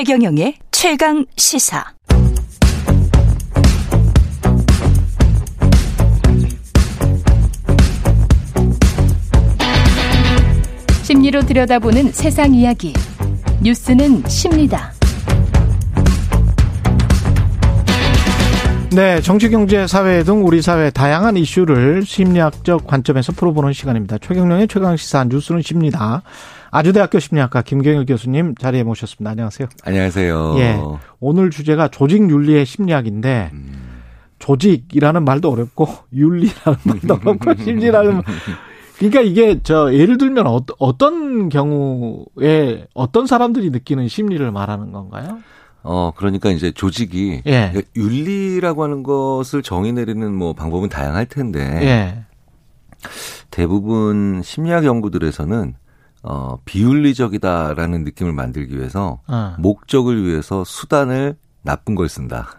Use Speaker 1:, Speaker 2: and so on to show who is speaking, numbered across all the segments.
Speaker 1: 최경영의 최강 시사.
Speaker 2: 심리로 들여다보는 세상 이야기. 뉴스는 십니다.
Speaker 3: 네, 정치, 경제, 사회 등 우리 사회 다양한 이슈를 심리학적 관점에서 풀어보는 시간입니다. 최경령의 최강 시사 뉴스는 십니다. 아주대학교 심리학과 김경일 교수님 자리에 모셨습니다. 안녕하세요.
Speaker 4: 안녕하세요.
Speaker 3: 예. 오늘 주제가 조직 윤리의 심리학인데 음. 조직이라는 말도 어렵고 윤리라는 말도 어렵고 심리라는 그러니까 이게 저 예를 들면 어, 어떤 경우에 어떤 사람들이 느끼는 심리를 말하는 건가요?
Speaker 4: 어, 그러니까 이제 조직이 예. 윤리라고 하는 것을 정의 내리는 뭐 방법은 다양할 텐데 예. 대부분 심리학 연구들에서는 어, 비윤리적이다라는 느낌을 만들기 위해서 어. 목적을 위해서 수단을 나쁜 걸 쓴다.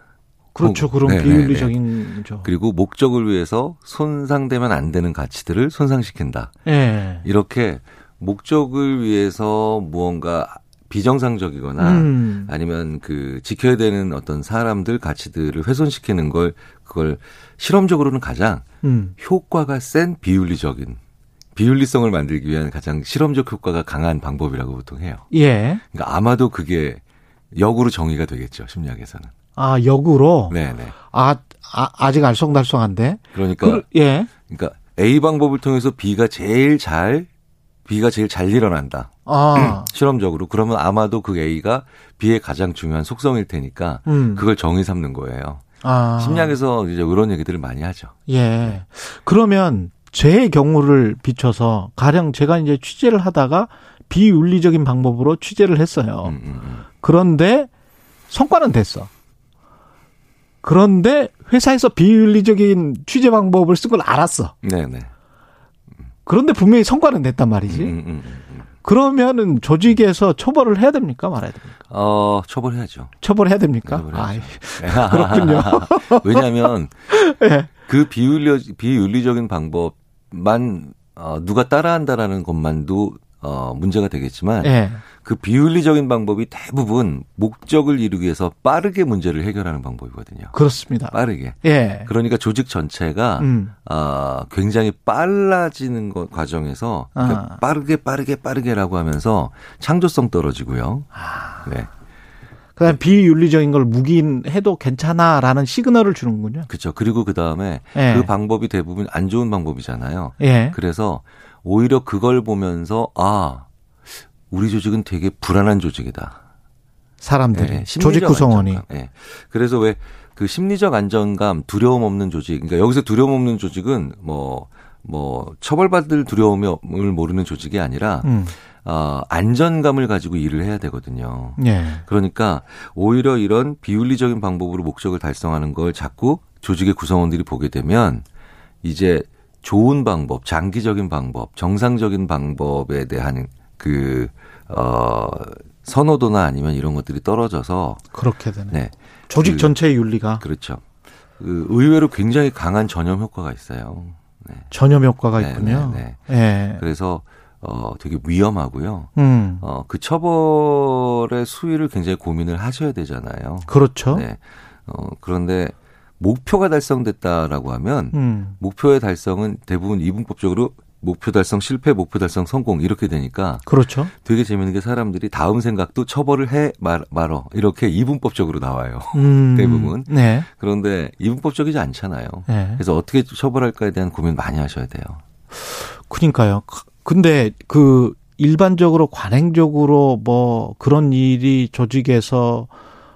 Speaker 3: 그렇죠. 그런 네네네. 비윤리적인 죠.
Speaker 4: 그리고 목적을 위해서 손상되면 안 되는 가치들을 손상시킨다. 예. 이렇게 목적을 위해서 무언가 비정상적이거나 음. 아니면 그 지켜야 되는 어떤 사람들 가치들을 훼손시키는 걸 그걸 실험적으로는 가장 음. 효과가 센 비윤리적인 비윤리성을 만들기 위한 가장 실험적 효과가 강한 방법이라고 보통 해요.
Speaker 3: 예.
Speaker 4: 그러니까 아마도 그게 역으로 정의가 되겠죠 심리학에서는.
Speaker 3: 아 역으로.
Speaker 4: 네네.
Speaker 3: 아, 아 아직 알쏭달쏭한데.
Speaker 4: 그러니까. 그, 예. 그러니까 A 방법을 통해서 B가 제일 잘 B가 제일 잘 일어난다. 아. 실험적으로 그러면 아마도 그 A가 B의 가장 중요한 속성일 테니까 음. 그걸 정의 삼는 거예요. 아. 심리학에서 이제 그런 얘기들을 많이 하죠.
Speaker 3: 예. 그러면 제 경우를 비춰서 가령 제가 이제 취재를 하다가 비윤리적인 방법으로 취재를 했어요. 음, 음, 음. 그런데 성과는 됐어. 그런데 회사에서 비윤리적인 취재 방법을 쓴 걸 알았어.
Speaker 4: 네네.
Speaker 3: 그런데 분명히 성과는 냈단 말이지. 음, 음, 음, 그러면은 조직에서 처벌을 해야 됩니까 말아야 됩니까?
Speaker 4: 어, 처벌해야죠.
Speaker 3: 처벌해야 됩니까? 아, 그렇군요.
Speaker 4: 왜냐하면 네. 그 비윤리 비윤리적인 방법 만 어, 누가 따라한다라는 것만도 어, 문제가 되겠지만 예. 그 비윤리적인 방법이 대부분 목적을 이루기 위해서 빠르게 문제를 해결하는 방법이거든요.
Speaker 3: 그렇습니다.
Speaker 4: 빠르게. 예. 그러니까 조직 전체가 음. 어, 굉장히 빨라지는 것 과정에서 아. 빠르게 빠르게 빠르게라고 하면서 창조성 떨어지고요. 아. 네.
Speaker 3: 그다음 비윤리적인 걸 묵인해도 괜찮아라는 시그널을 주는군요.
Speaker 4: 그렇죠. 그리고 그 다음에 예. 그 방법이 대부분 안 좋은 방법이잖아요. 예. 그래서 오히려 그걸 보면서 아 우리 조직은 되게 불안한 조직이다.
Speaker 3: 사람들이 예, 조직 구성원이. 예.
Speaker 4: 그래서 왜 그 심리적 안정감, 두려움 없는 조직. 그러니까 여기서 두려움 없는 조직은 뭐 뭐뭐 처벌받을 두려움을 모르는 조직이 아니라 음. 어, 안전감을 가지고 일을 해야 되거든요. 예. 그러니까 오히려 이런 비윤리적인 방법으로 목적을 달성하는 걸 자꾸 조직의 구성원들이 보게 되면 이제 좋은 방법, 장기적인 방법, 정상적인 방법에 대한 그, 어, 선호도나 아니면 이런 것들이 떨어져서.
Speaker 3: 그렇게 되네. 네. 조직 그, 전체의 윤리가.
Speaker 4: 그렇죠. 그 의외로 굉장히 강한 전염 효과가 있어요.
Speaker 3: 네. 전염 효과가 네, 있군요. 네,
Speaker 4: 네. 네. 그래서 어, 되게 위험하고요. 음. 어, 그 처벌의 수위를 굉장히 고민을 하셔야 되잖아요.
Speaker 3: 그렇죠.
Speaker 4: 네. 어, 그런데 목표가 달성됐다라고 하면 음. 목표의 달성은 대부분 이분법적으로 목표 달성 실패, 목표 달성 성공 이렇게 되니까
Speaker 3: 그렇죠.
Speaker 4: 되게 재밌는 게 사람들이 다음 생각도 처벌을 해 말, 말어 이렇게 이분법적으로 나와요. 음. 대부분. 네. 그런데 이분법적이지 않잖아요. 네. 그래서 어떻게 처벌할까에 대한 고민 많이 하셔야 돼요.
Speaker 3: 그러니까요. 근데 그 일반적으로 관행적으로 뭐 그런 일이 조직에서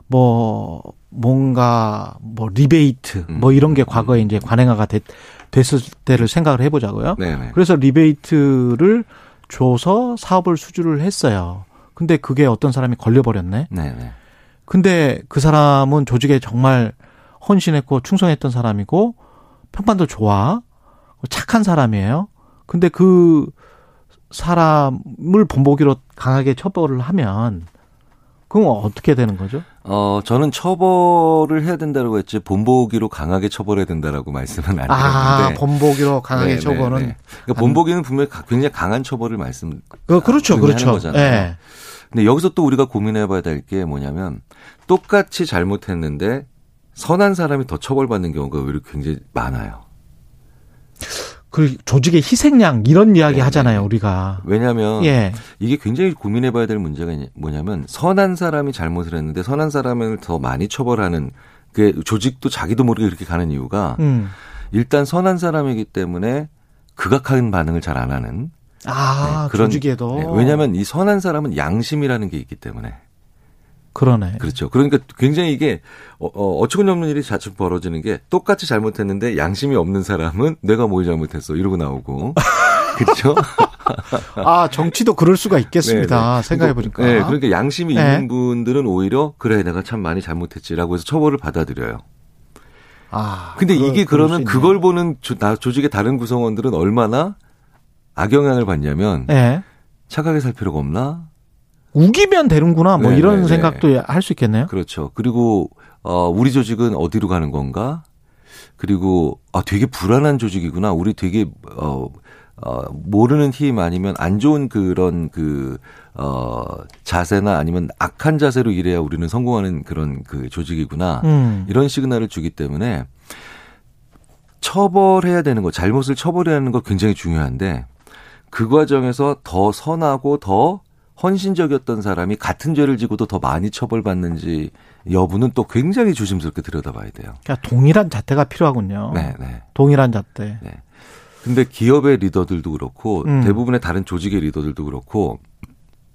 Speaker 3: 뭐 뭔가 뭐 리베이트 뭐 이런 게 과거에 이제 관행화가 됐, 됐을 때를 생각을 해보자고요. 네네. 그래서 리베이트를 줘서 사업을 수주를 했어요. 근데 그게 어떤 사람이 걸려버렸네. 네네. 근데 그 사람은 조직에 정말 헌신했고 충성했던 사람이고 평판도 좋아. 착한 사람이에요. 근데 그 사람을 본보기로 강하게 처벌을 하면 그럼 어떻게 되는 거죠?
Speaker 4: 어, 저는 처벌을 해야 된다고 했지 본보기로 강하게 처벌해야 된다라고 말씀은 안 아, 드렸는데.
Speaker 3: 아, 본보기로 강하게 네, 처벌은. 네, 네.
Speaker 4: 그러니까 본보기는 분명히 굉장히 강한 처벌을 말씀.
Speaker 3: 그, 그렇죠, 그렇죠.
Speaker 4: 거잖아요. 네. 근데 여기서 또 우리가 고민해봐야 될 게 뭐냐면 똑같이 잘못했는데 선한 사람이 더 처벌받는 경우가 오히려 굉장히 많아요.
Speaker 3: 그 조직의 희생양 이런 이야기
Speaker 4: 네,
Speaker 3: 하잖아요,
Speaker 4: 네.
Speaker 3: 우리가.
Speaker 4: 왜냐하면
Speaker 3: 예.
Speaker 4: 이게 굉장히 고민해봐야 될 문제가 뭐냐면 선한 사람이 잘못을 했는데 선한 사람을 더 많이 처벌하는 그 조직도 자기도 모르게 그렇게 가는 이유가
Speaker 3: 음.
Speaker 4: 일단 선한 사람이기 때문에 극악한 반응을 잘 안 하는
Speaker 3: 아,
Speaker 4: 네, 그런-
Speaker 3: 조직에도.
Speaker 4: 네, 왜냐하면 이 선한 사람은 양심이라는 게 있기 때문에
Speaker 3: 그러네.
Speaker 4: 그렇죠. 그러니까 굉장히 이게 어, 어, 어처구니 없는 일이 자주 벌어지는 게 똑같이 잘못했는데 양심이 없는 사람은 내가 뭘 잘못했어 이러고 나오고 그렇죠.
Speaker 3: 아, 정치도 그럴 수가 있겠습니다.
Speaker 4: 네, 네.
Speaker 3: 생각해 보니까.
Speaker 4: 네, 그러니까 양심이
Speaker 3: 네.
Speaker 4: 있는 분들은 오히려 그래 내가 참 많이 잘못했지라고 해서 처벌을 받아들여요.
Speaker 3: 아.
Speaker 4: 근데
Speaker 3: 그럴-
Speaker 4: 이게 그러면. 그걸 보는 조, 나, 조직의 다른 구성원들은 얼마나 악영향을 받냐면
Speaker 3: 예.
Speaker 4: 착하게 살 필요가 없나?
Speaker 3: 우기면 되는구나. 뭐
Speaker 4: 네,
Speaker 3: 이런
Speaker 4: 네, 네.
Speaker 3: 생각도 할 수 있겠네요.
Speaker 4: 그렇죠. 그리고 어 우리 조직은 어디로 가는 건가? 그리고 아 되게 불안한 조직이구나. 우리 되게 어, 어 모르는 힘 아니면 안 좋은 그런 그 어 자세나 아니면 악한 자세로 일해야 우리는 성공하는 그런 그 조직이구나.
Speaker 3: 음.
Speaker 4: 이런 시그널을 주기 때문에 처벌해야 되는 거, 잘못을 처벌해야 하는 거 굉장히 중요한데 그 과정에서 더 선하고 더 헌신적이었던 사람이 같은 죄를 지고도 더 많이 처벌받는지 여부는 또 굉장히 조심스럽게 들여다봐야 돼요.
Speaker 3: 그러니까 동일한 잣대가 필요하군요.
Speaker 4: 네, 네.
Speaker 3: 동일한 잣대.
Speaker 4: 네. 근데 기업의 리더들도 그렇고
Speaker 3: 음.
Speaker 4: 대부분의 다른 조직의 리더들도 그렇고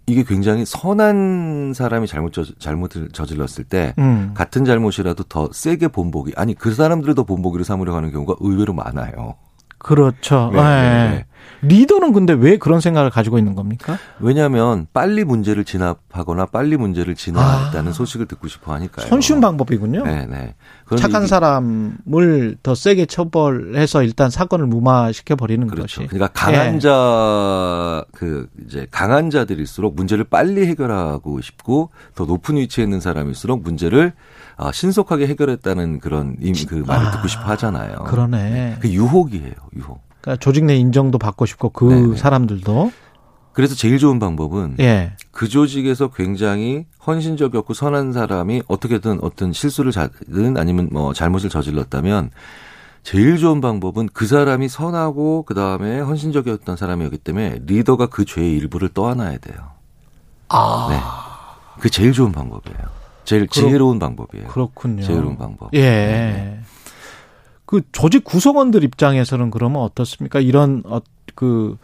Speaker 4: 이게 굉장히 선한 사람이 잘못 저, 잘못을 저질렀을 때
Speaker 3: 음.
Speaker 4: 같은 잘못이라도 더 세게 본보기 아니 그 사람들을 더 본보기로 삼으려 하는 경우가 의외로 많아요.
Speaker 3: 그렇죠.
Speaker 4: 네,
Speaker 3: 예.
Speaker 4: 네, 네.
Speaker 3: 리더는 근데 왜 그런 생각을 가지고 있는 겁니까?
Speaker 4: 왜냐하면 빨리 문제를 진압하거나 빨리 문제를 진화했다는
Speaker 3: 아.
Speaker 4: 소식을 듣고 싶어 하니까요.
Speaker 3: 손쉬운 방법이군요.
Speaker 4: 네, 네.
Speaker 3: 착한 사람을 더 세게 처벌해서 일단 사건을 무마시켜 버리는
Speaker 4: 그렇죠.
Speaker 3: 것이.
Speaker 4: 그러니까 강한
Speaker 3: 예.
Speaker 4: 자, 그, 이제 강한 자들일수록 문제를 빨리 해결하고 싶고 더 높은 위치에 있는 사람일수록 문제를 아, 신속하게 해결했다는 그런 임, 그 말을
Speaker 3: 아,
Speaker 4: 듣고 싶어 하잖아요.
Speaker 3: 그러네.
Speaker 4: 그 유혹이에요, 유혹.
Speaker 3: 그러니까 조직 내 인정도 받고 싶고 그
Speaker 4: 네, 네.
Speaker 3: 사람들도
Speaker 4: 그래서 제일 좋은 방법은
Speaker 3: 예.
Speaker 4: 그 조직에서 굉장히 헌신적이었고 선한 사람이 어떻게든 어떤 실수를 자든 아니면 뭐 잘못을 저질렀다면 제일 좋은 방법은 그 사람이 선하고 그 다음에 헌신적이었던 사람이었기 때문에 리더가 그 죄의 일부를 떠안아야 돼요.
Speaker 3: 아,
Speaker 4: 네. 그 제일 좋은 방법이에요. 제일
Speaker 3: 그렇-
Speaker 4: 지혜로운 방법이에요.
Speaker 3: 그렇군요.
Speaker 4: 좋은 방법.
Speaker 3: 예.
Speaker 4: 네,
Speaker 3: 그 조직 구성원들 입장에서는 그러면 어떻습니까? 이런 어, 그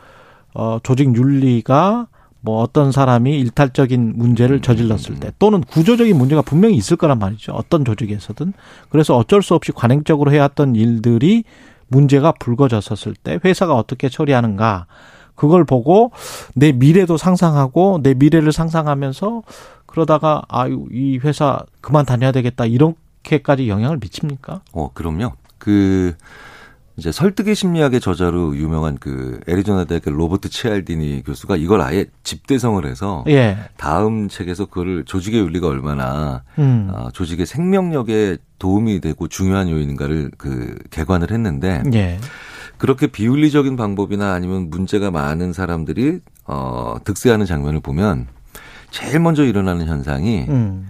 Speaker 3: 어, 조직 윤리가 뭐 어떤 사람이 일탈적인 문제를 저질렀을 때 또는 구조적인 문제가 분명히 있을 거란 말이죠. 어떤 조직에서든. 그래서 어쩔 수 없이 관행적으로 해왔던 일들이 문제가 불거졌었을 때 회사가 어떻게 처리하는가 그걸 보고 내 미래도 상상하고 내 미래를 상상하면서 그러다가 아유 이 회사 그만 다녀야 되겠다 이렇게까지 영향을 미칩니까?
Speaker 4: 어, 그럼요. 그 이제 설득의 심리학의 저자로 유명한 그 애리조나 대학의 로버트 치알디니 교수가 이걸 아예 집대성을 해서
Speaker 3: 예.
Speaker 4: 다음 책에서 그거를 조직의 윤리가 얼마나
Speaker 3: 음.
Speaker 4: 어, 조직의 생명력에 도움이 되고 중요한 요인인가를 그 개관을 했는데
Speaker 3: 예.
Speaker 4: 그렇게 비윤리적인 방법이나 아니면 문제가 많은 사람들이 어 득세하는 장면을 보면 제일 먼저 일어나는 현상이
Speaker 3: 음.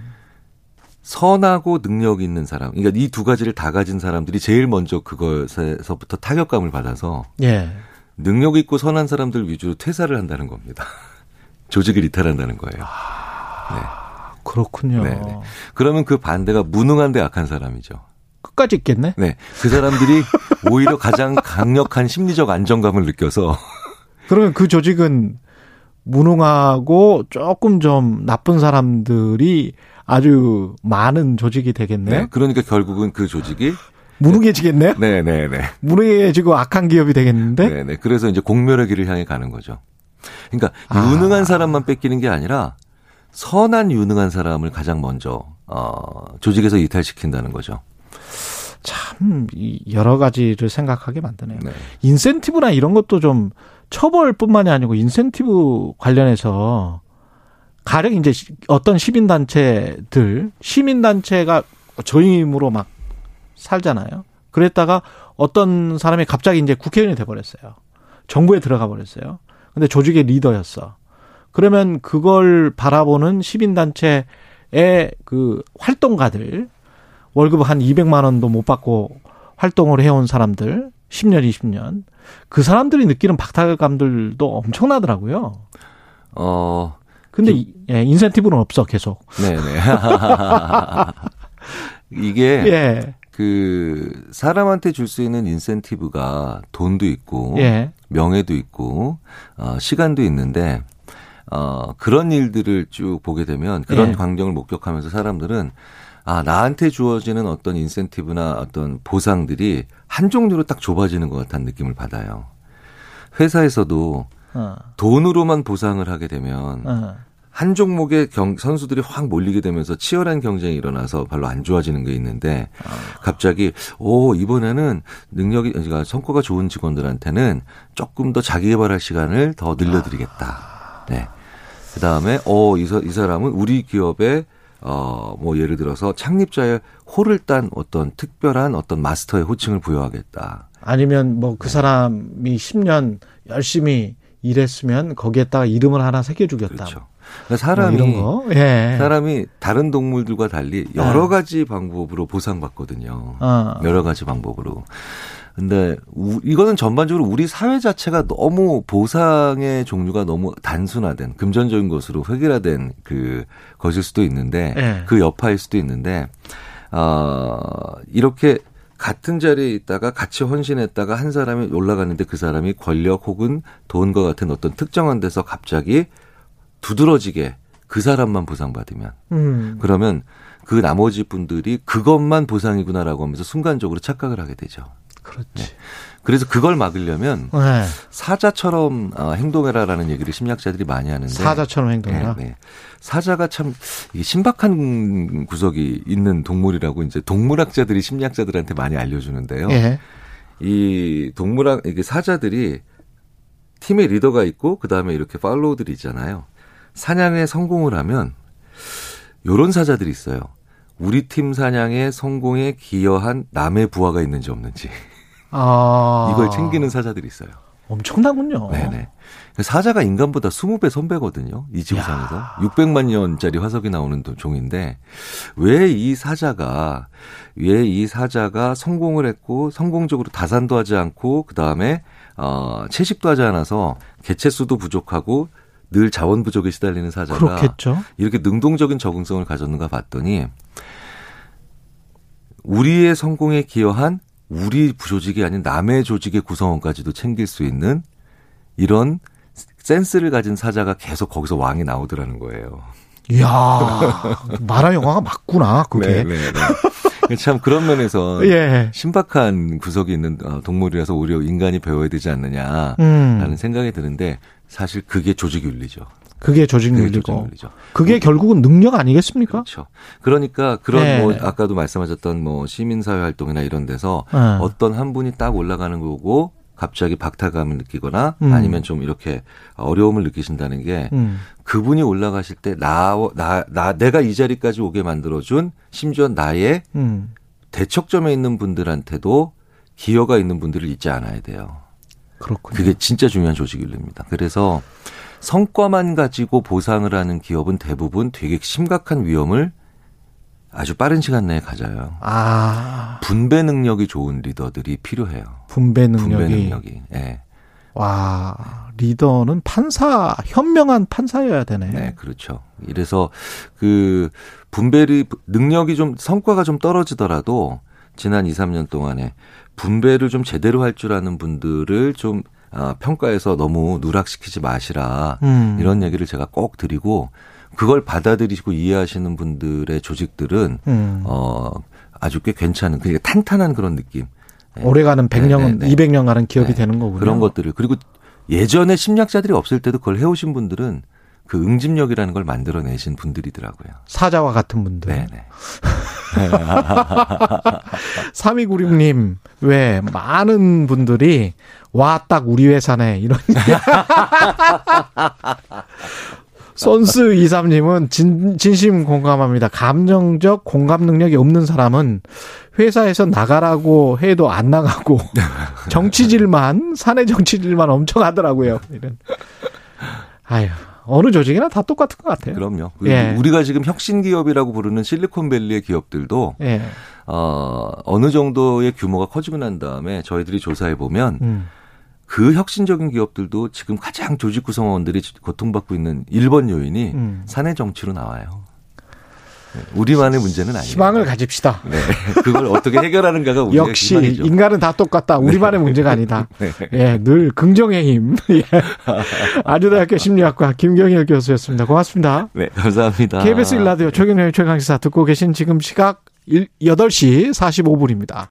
Speaker 4: 선하고 능력 있는 사람, 그러니까 이 두 가지를 다 가진 사람들이 제일 먼저 그것에서부터 타격감을 받아서
Speaker 3: 예.
Speaker 4: 능력 있고 선한 사람들 위주로 퇴사를 한다는 겁니다. 조직을 이탈한다는 거예요.
Speaker 3: 그렇군요.
Speaker 4: 네, 네. 그러면 그 반대가 무능한데 악한 사람이죠.
Speaker 3: 끝까지 있겠네.
Speaker 4: 네. 그 사람들이 오히려 가장 강력한 심리적 안정감을 느껴서
Speaker 3: 그러면 그 조직은 무능하고 조금 좀 나쁜 사람들이 아주 많은 조직이 되겠네요.
Speaker 4: 네. 그러니까 결국은 그 조직이
Speaker 3: 무능해지겠네요.
Speaker 4: 네, 네, 네.
Speaker 3: 무능해지고 악한 기업이 되겠는데.
Speaker 4: 네, 네. 그래서 이제 공멸의 길을 향해 가는 거죠. 그러니까
Speaker 3: 아.
Speaker 4: 유능한 사람만 뺏기는 게 아니라 선한 유능한 사람을 가장 먼저 어 조직에서 이탈시킨다는 거죠.
Speaker 3: 참, 이 여러 가지를 생각하게 만드네요.
Speaker 4: 네.
Speaker 3: 인센티브나 이런 것도 좀 처벌뿐만이 아니고 인센티브 관련해서 가령 이제 시- 어떤 시민단체들, 시민단체가 저임으로 막 살잖아요. 그랬다가 어떤 사람이 갑자기 이제 국회의원이 돼버렸어요. 정부에 들어가 버렸어요. 근데 조직의 리더였어. 그러면 그걸 바라보는 시민단체의 그 활동가들 월급 한 200만 원도 못 받고 활동을 해온 사람들 10년, 20년 그 사람들이 느끼는 박탈감들도 엄청나더라고요.
Speaker 4: 어.
Speaker 3: 근데 그, 예, 인센티브는 없어 계속.
Speaker 4: 네네. 이게 예. 그 사람한테 줄 수 있는 인센티브가 돈도 있고 예. 명예도 있고 어, 시간도 있는데 어, 그런 일들을 쭉 보게 되면 그런 예. 광경을 목격하면서 사람들은 아, 나한테 주어지는 어떤 인센티브나 어떤 보상들이 한 종류로 딱 좁아지는 것 같다는 느낌을 받아요. 회사에서도 어. 돈으로만 보상을 하게 되면 어. 한 종목의 경, 선수들이 확 몰리게 되면서 치열한 경쟁이 일어나서 별로 안 좋아지는 게 있는데 어. 갑자기 오 이번에는 능력이 그러니까 성과가 좋은 직원들한테는 조금 더 자기 개발할 시간을 더 늘려드리겠다. 네. 그 다음에 어이 이 사람은 우리 기업의 어, 뭐 예를 들어서 창립자의 호를 딴 어떤 특별한 어떤 마스터의 호칭을 부여하겠다.
Speaker 3: 아니면 뭐 그 사람이 10년 열심히 일했으면 거기에다가 이름을 하나 새겨주겠다.
Speaker 4: 그렇죠. 그러니까 사람이 뭐 예. 사람이 다른 동물들과 달리 여러 예. 가지 방법으로 보상받거든요. 어. 여러 가지 방법으로. 근데 이거는 전반적으로 우리 사회 자체가 너무 보상의 종류가 너무 단순화된 금전적인 것으로 획일화된 그 것일 수도 있는데 네. 그 여파일 수도 있는데 어 이렇게 같은 자리에 있다가 같이 헌신했다가 한 사람이 올라가는데 그 사람이 권력 혹은 돈과 같은 어떤 특정한 데서 갑자기 두드러지게 그 사람만 보상받으면 음. 그러면 그 나머지 분들이 그것만 보상이구나라고 하면서 순간적으로 착각을 하게 되죠.
Speaker 3: 그렇지. 네.
Speaker 4: 그래서 그걸 막으려면 네. 사자처럼 어, 행동해라라는 얘기를 심리학자들이 많이 하는데
Speaker 3: 사자처럼 행동해라. 네, 네.
Speaker 4: 사자가 참 신박한 구석이 있는 동물이라고 이제 동물학자들이 심리학자들한테 많이 알려주는데요. 예. 이 동물학 이게 사자들이 팀의 리더가 있고 그 다음에 이렇게 팔로우들이 있잖아요. 사냥에 성공을 하면 요런 사자들이 있어요. 우리 팀 사냥의 성공에 기여한 남의 부하가 있는지 없는지. 아. 이걸 챙기는 사자들이 있어요.
Speaker 3: 엄청나군요.
Speaker 4: 네네. 사자가 인간보다 20배 선배거든요. 이 지구상에서. 야. 600만 년짜리 화석이 나오는 종인데 왜 이 사자가 왜 이 사자가 성공을 했고 성공적으로 다산도 하지 않고 그다음에 어 채식도 하지 않아서 개체 수도 부족하고 늘 자원 부족에 시달리는 사자가
Speaker 3: 그렇겠죠.
Speaker 4: 이렇게 능동적인 적응성을 가졌는가 봤더니 우리의 성공에 기여한 우리 조직이 아닌 남의 조직의 구성원까지도 챙길 수 있는 이런 센스를 가진 사자가 계속 거기서 왕이 나오더라는 거예요.
Speaker 3: 이야, 만화 영화가 맞구나, 그게. 네, 네,
Speaker 4: 네. 참 그런 면에서 예. 신박한 구석이 있는 어, 동물이라서 오히려 인간이 배워야 되지 않느냐라는 음. 생각이 드는데 사실 그게 조직 윤리죠.
Speaker 3: 그게 조직 윤리고. 그게 뭐, 결국은 능력 아니겠습니까?
Speaker 4: 그렇죠. 그러니까 그런 네. 뭐 아까도 말씀하셨던 뭐 시민사회 활동이나 이런 데서 네. 어떤 한 분이 딱 올라가는 거고 갑자기 박탈감을 느끼거나 음. 아니면 좀 이렇게 어려움을 느끼신다는 게 음. 그분이 올라가실 때 나, 나, 나, 내가 이 자리까지 오게 만들어준 심지어 나의 음. 대척점에 있는 분들한테도 기여가 있는 분들을 잊지 않아야 돼요.
Speaker 3: 그렇군요.
Speaker 4: 그게 진짜 중요한 조직 윤리입니다. 그래서 성과만 가지고 보상을 하는 기업은 대부분 되게 심각한 위험을 아주 빠른 시간 내에 가져요. 아. 분배 능력이 좋은 리더들이 필요해요.
Speaker 3: 분배 능력이. 분배
Speaker 4: 능력이. 예.
Speaker 3: 와, 리더는 판사, 현명한 판사여야 되네.
Speaker 4: 네, 그렇죠. 이래서 그 분배를 능력이 좀 성과가 좀 떨어지더라도 지난 2, 3년 동안에 분배를 좀 제대로 할 줄 아는 분들을 좀 어, 평가해서 너무 누락시키지 마시라 음. 이런 얘기를 제가 꼭 드리고 그걸 받아들이시고 이해하시는 분들의 조직들은 음. 어 아주 꽤 괜찮은 그게 탄탄한 그런 느낌.
Speaker 3: 네. 오래가는 100년, 네네네. 200년 가는 기업이 네. 되는 거군요.
Speaker 4: 그런 것들을 그리고 예전에 심리학자들이 없을 때도 그걸 해오신 분들은 그 응집력이라는 걸 만들어내신 분들이더라고요.
Speaker 3: 사자와 같은 분들. 네네. 3296님, 왜 많은 분들이 와, 딱 우리 회사네. 이런. 선스 이삼님은 진, 진심 공감합니다. 감정적 공감 능력이 없는 사람은 회사에서 나가라고 해도 안 나가고 정치질만 사내 정치질만 엄청 하더라고요. 이런. 아유 어느 조직이나 다 똑같은 것 같아요.
Speaker 4: 그럼요.
Speaker 3: 예.
Speaker 4: 우리가 지금 혁신 기업이라고 부르는 실리콘밸리의 기업들도
Speaker 3: 예.
Speaker 4: 어, 어느 정도의 규모가 커지고 난 다음에 저희들이 조사해 보면
Speaker 3: 음.
Speaker 4: 그 혁신적인 기업들도 지금 가장 조직 구성원들이 고통받고 있는 1번 요인이
Speaker 3: 음.
Speaker 4: 사내 정치로 나와요. 네, 우리만의 문제는 아니에요.
Speaker 3: 희망을 가집시다.
Speaker 4: 네. 그걸 어떻게 해결하는가가 우리의
Speaker 3: 역시
Speaker 4: 희망이죠.
Speaker 3: 인간은 다 똑같다. 우리만의 문제가 아니다.
Speaker 4: 네.
Speaker 3: 예, 늘 긍정의 힘. 예. 아주대학교 심리학과 김경일 교수였습니다. 고맙습니다.
Speaker 4: 네, 감사합니다.
Speaker 3: KBS 일라디오 최경영의 최강시사 듣고 계신 지금 시각 8시 45분입니다.